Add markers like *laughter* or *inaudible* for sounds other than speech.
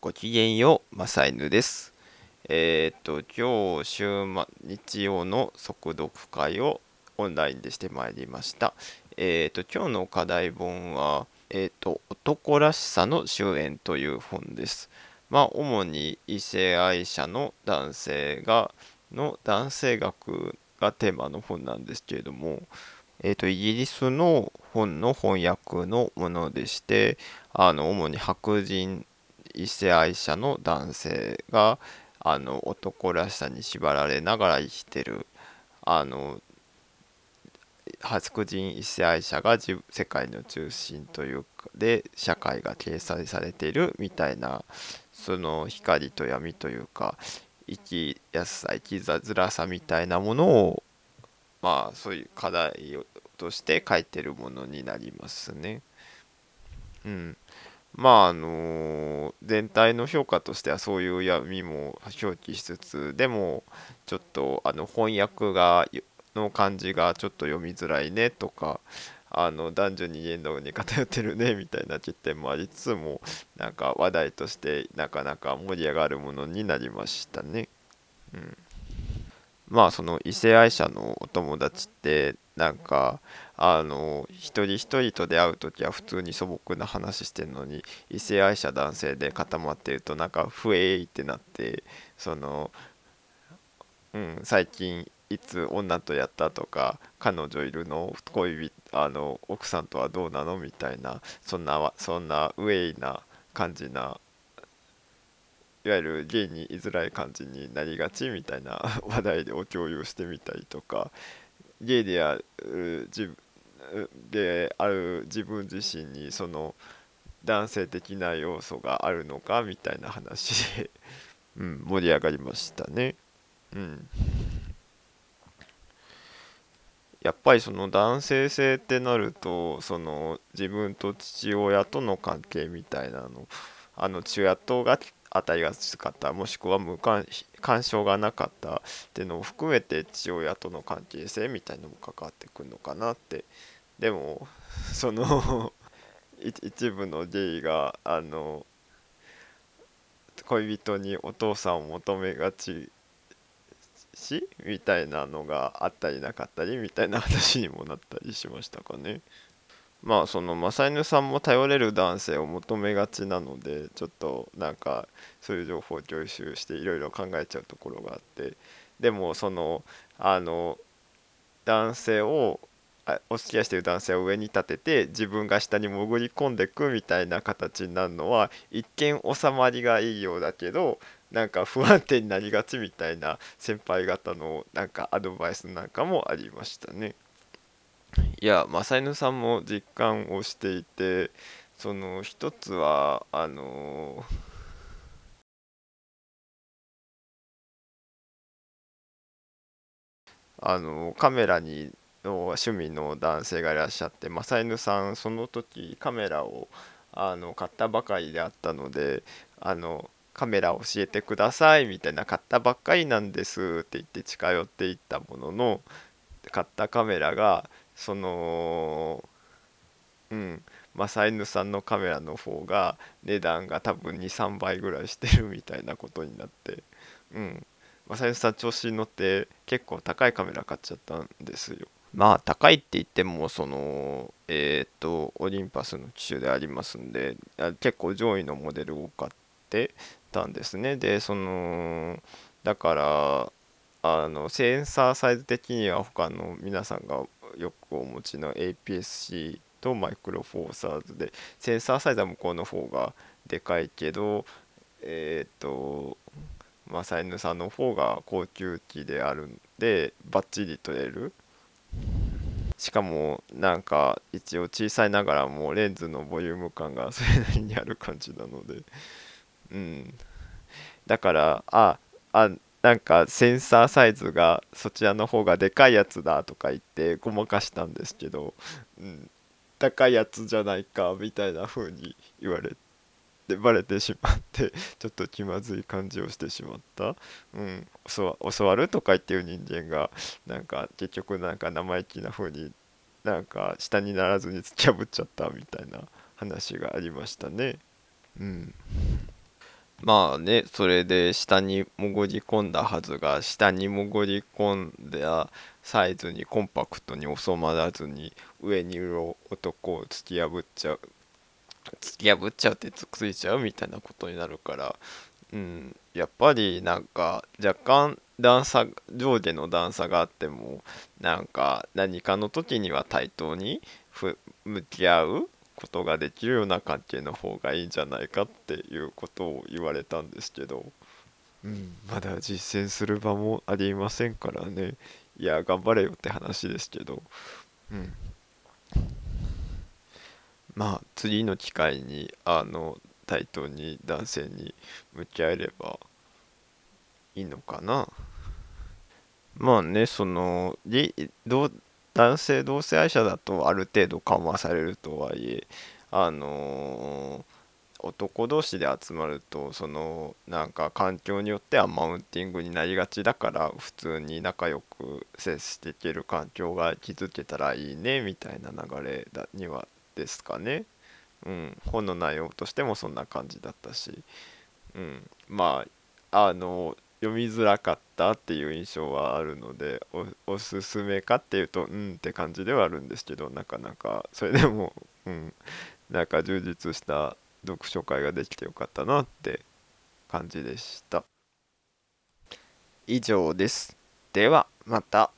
ごきげんよう、マサイヌです。えっ、と、今日週末、日曜の速読会をオンラインでしてまいりました。えっ、と、今日の課題本は、えっ、と、男らしさの終焉という本です。まあ、主に異性愛者の男性が、の男性学がテーマの本なんですけれども、えー、とイギリスの本の翻訳のものでしてあの主に白人異性愛者の男性があの男らしさに縛られながら生きてるあの白人異性愛者が世界の中心というかで社会が掲載されているみたいなその光と闇というか生きやすさ生きづらさみたいなものをまあそういう課題として書いてるものになりますね。うん。まああの全体の評価としてはそういう闇も表記しつつでもちょっとあの翻訳がの漢字がちょっと読みづらいねとかあの男女に言動に偏ってるねみたいな欠点もありつつもなんか話題としてなかなか盛り上がるものになりましたね。うんまあその異性愛者のお友達ってなんかあの一人一人と出会う時は普通に素朴な話してるのに異性愛者男性で固まってるとなんかふえーってなってそのうん最近いつ女とやったとか彼女いるの？恋人あの奥さんとはどうなの？みたいなそんなそんなウェイな感じないわゆるゲイに居づらい感じになりがちみたいな *laughs* 話題でお共有してみたりとかゲイである自である自分自身にその男性的な要素があるのかみたいな話で、*laughs* うん、盛り上がりましたね。うんやっぱりその男性性ってなるとその自分と父親との関係みたいなのあの父親とがえやすかったもしくは無干渉がなかったっていうのを含めて父親との関係性みたいのも関わってくるのかなってでもその一部のゲイがあの恋人にお父さんを求めがちしみたいなのがあったりなかったりみたいな話にもなったりしましたかね。まあそのマサイヌさんも頼れる男性を求めがちなのでちょっとなんかそういう情報を共有していろいろ考えちゃうところがあってでもそのあの男性をお付き合いしてる男性を上に立てて自分が下に潜り込んでくみたいな形になるのは一見収まりがいいようだけどなんか不安定になりがちみたいな先輩方のなんかアドバイスなんかもありましたね。いや正犬さんも実感をしていてその一つはあのあのカメラにの趣味の男性がいらっしゃって正犬さんその時カメラをあの買ったばかりであったのであのカメラ教えてくださいみたいな買ったばっかりなんですって言って近寄っていったものの買ったカメラがそのうん。マサイヌさんのカメラの方が値段が多分23倍ぐらいしてるみたいなことになってうん。マサイヌさん調子に乗って結構高いカメラ買っちゃったんですよ。まあ高いって言ってもそのえっ、とオリンパスの機種でありますんで結構上位のモデルを買ってたんですね。でそのだからあのセンサーサイズ的には他の皆さんがよくお持ちの APS-C とマイクロフォーサーズでセンサーサイズは向こうの方がでかいけどえっ、ー、とマサイヌさんの方が高級機であるんでバッチリ撮れる。しかもなんか一応小さいながらもレンズのボリューム感がそれなりにある感じなので。うん。だからああなんかセンサーサイズがそちらの方がでかいやつだとか言ってごまかしたんですけど、うん、高いやつじゃないかみたいな風に言われてバレてしまって *laughs* ちょっと気まずい感じをしてしまった、うん、教わるとか言ってる人間がなんか結局なんか生意気な風になんか下にならずに突き破っちゃったみたいな話がありましたね。うんまあねそれで下に潜り込んだはずが下に潜り込んだサイズにコンパクトに収まらずに上にいる男を突き破っちゃう突き破っちゃうってつっついちゃうみたいなことになるからうんやっぱりなんか若干段差上下の段差があってもなんか何かの時には対等に向き合うことができるような関係の方がいいんじゃないかっていうことを言われたんですけど、うん、まだ実践する場もありませんからね。いや頑張れよって話ですけど、うん、まあ次の機会にあの対等に男性に向き合えればいいのかな。まあねそのりど男性同性愛者だとある程度緩和されるとはいえあのー男同士で集まるとそのなんか環境によってはマウンティングになりがちだから普通に仲良く接していける環境が築けたらいいねみたいな流れだにはですかね。うん、本の内容としてもそんな感じだったし、うん、まああの読みづらかったっていう印象はあるのでお、すすめかっていうとうんって感じではあるんですけどなかなか。それでも、うん、なんか充実した読書会ができてよかったなって感じでした。以上です。ではまた。